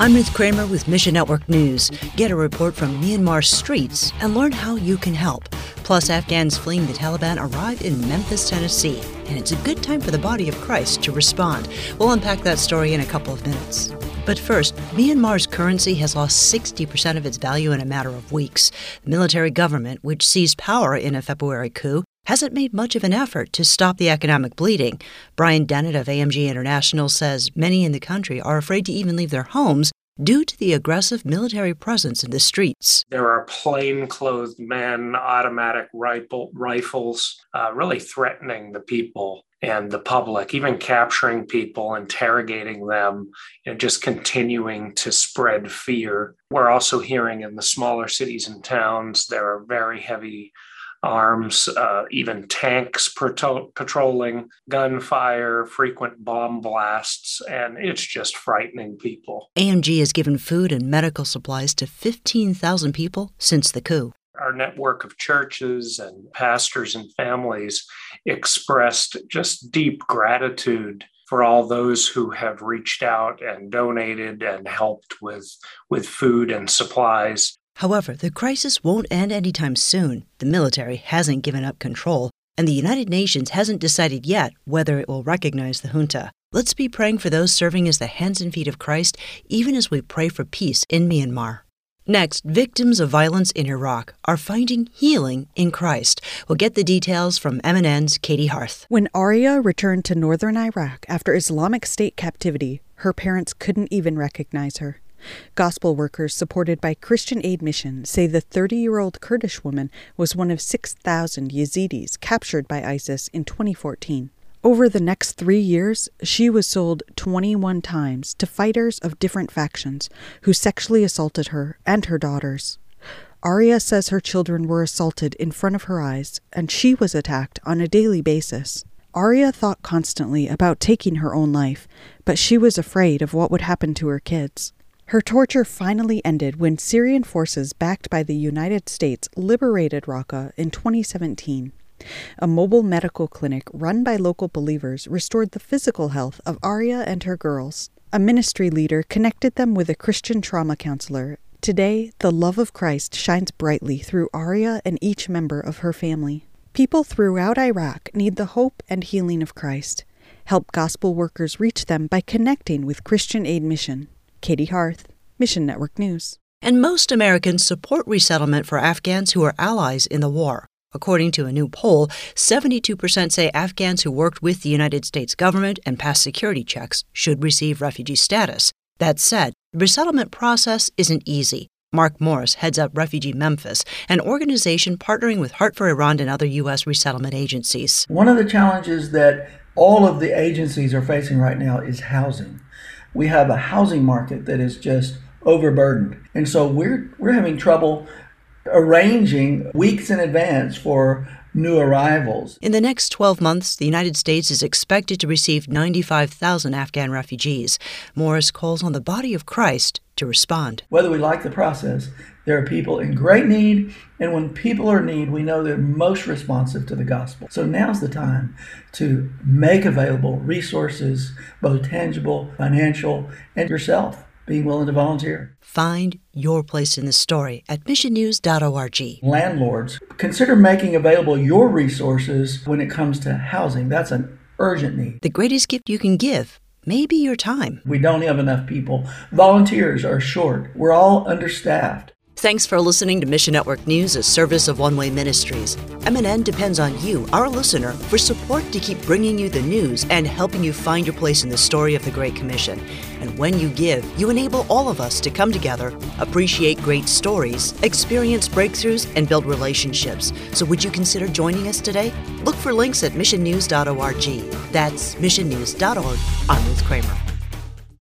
I'm Ruth Kramer with Mission Network News. Get a report from Myanmar streets and learn how you can help. Plus, Afghans fleeing the Taliban arrive in Memphis, Tennessee, and it's a good time for the body of Christ to respond. We'll unpack that story in a couple of minutes. But first, Myanmar's currency has lost 60% of its value in a matter of weeks. The military government, which seized power in a February coup, hasn't made much of an effort to stop the economic bleeding. Brian Dennett of AMG International says many in the country are afraid to even leave their homes due to the aggressive military presence in the streets. There are plainclothed men, automatic rifle, rifles, uh, really threatening the people and the public, even capturing people, interrogating them, and just continuing to spread fear. We're also hearing in the smaller cities and towns there are very heavy arms, uh, even tanks patrol- patrolling, gunfire, frequent bomb blasts, and it's just frightening people. AMG has given food and medical supplies to 15,000 people since the coup. Our network of churches and pastors and families expressed just deep gratitude for all those who have reached out and donated and helped with, with food and supplies. However, the crisis won't end anytime soon. The military hasn't given up control, and the United Nations hasn't decided yet whether it will recognize the junta. Let's be praying for those serving as the hands and feet of Christ, even as we pray for peace in Myanmar. Next, victims of violence in Iraq are finding healing in Christ. We'll get the details from MNN's Katey Hearth. When Aria returned to northern Iraq after Islamic State captivity, her parents couldn't even recognize her. Gospel workers supported by Christian Aid Mission say the 30 year old Kurdish woman was one of 6,000 Yazidis captured by ISIS in 2014. Over the next three years, she was sold 21 times to fighters of different factions who sexually assaulted her and her daughters. Aria says her children were assaulted in front of her eyes, and she was attacked on a daily basis. Aria thought constantly about taking her own life, but she was afraid of what would happen to her kids. Her torture finally ended when Syrian forces backed by the United States liberated Raqqa in 2017. A mobile medical clinic run by local believers restored the physical health of Aria and her girls. A ministry leader connected them with a Christian trauma counselor. Today, the love of Christ shines brightly through Aria and each member of her family. People throughout Iraq need the hope and healing of Christ. Help gospel workers reach them by connecting with Christian Aid Mission. Katey Hearth, Mission Network News. And most Americans support resettlement for Afghans who are allies in the war. According to a new poll, 72% say Afghans who worked with the United States government and passed security checks should receive refugee status. That said, the resettlement process isn't easy. Mark Morris heads up Refugee Memphis, an organization partnering with Heart for Iran and other U.S. resettlement agencies. One of the challenges that all of the agencies are facing right now is housing we have a housing market that is just overburdened. And so we're we're having trouble arranging weeks in advance for new arrivals. In the next 12 months, the United States is expected to receive 95,000 Afghan refugees. Morris calls on the body of Christ to respond. Whether we like the process, there are people in great need, and when people are in need, we know they're most responsive to the gospel. So now's the time to make available resources, both tangible, financial, and yourself being willing to volunteer. Find your place in the story at missionnews.org. Landlords, consider making available your resources when it comes to housing. That's an urgent need. The greatest gift you can give maybe your time. We don't have enough people. Volunteers are short. We're all understaffed. Thanks for listening to Mission Network News, a service of One Way Ministries. MNN depends on you, our listener, for support to keep bringing you the news and helping you find your place in the story of the Great Commission. And when you give, you enable all of us to come together, appreciate great stories, experience breakthroughs, and build relationships. So would you consider joining us today? Look for links at missionnews.org. That's missionnews.org. I'm Ruth Kramer.